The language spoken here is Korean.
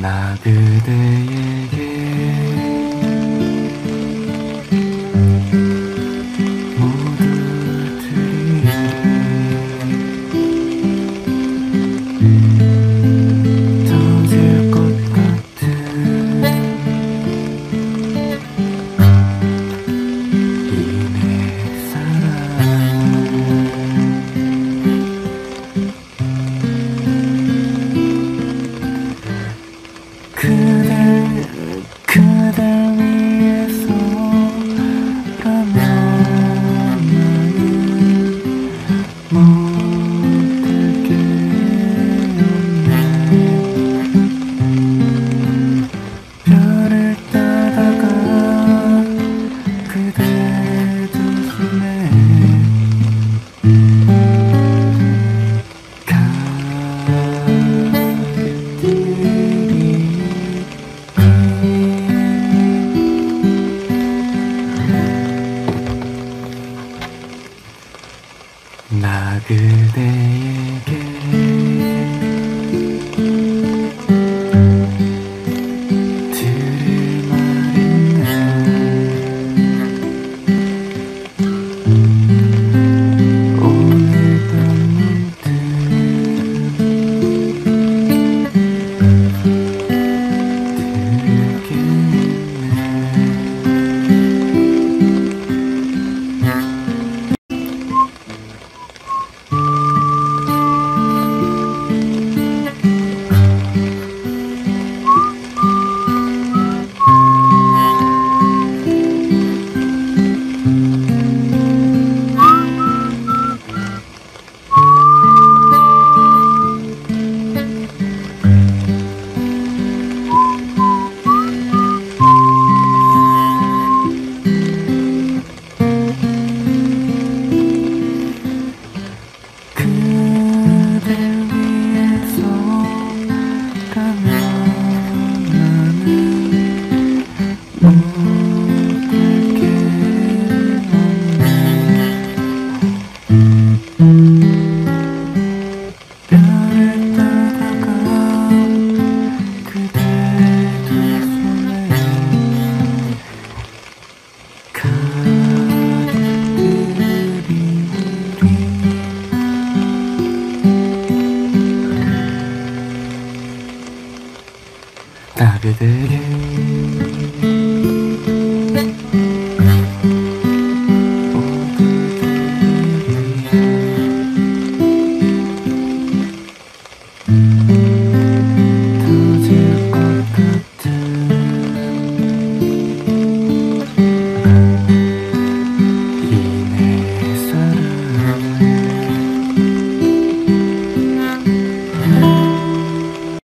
나 그대의 그대에 Da-da-da-da.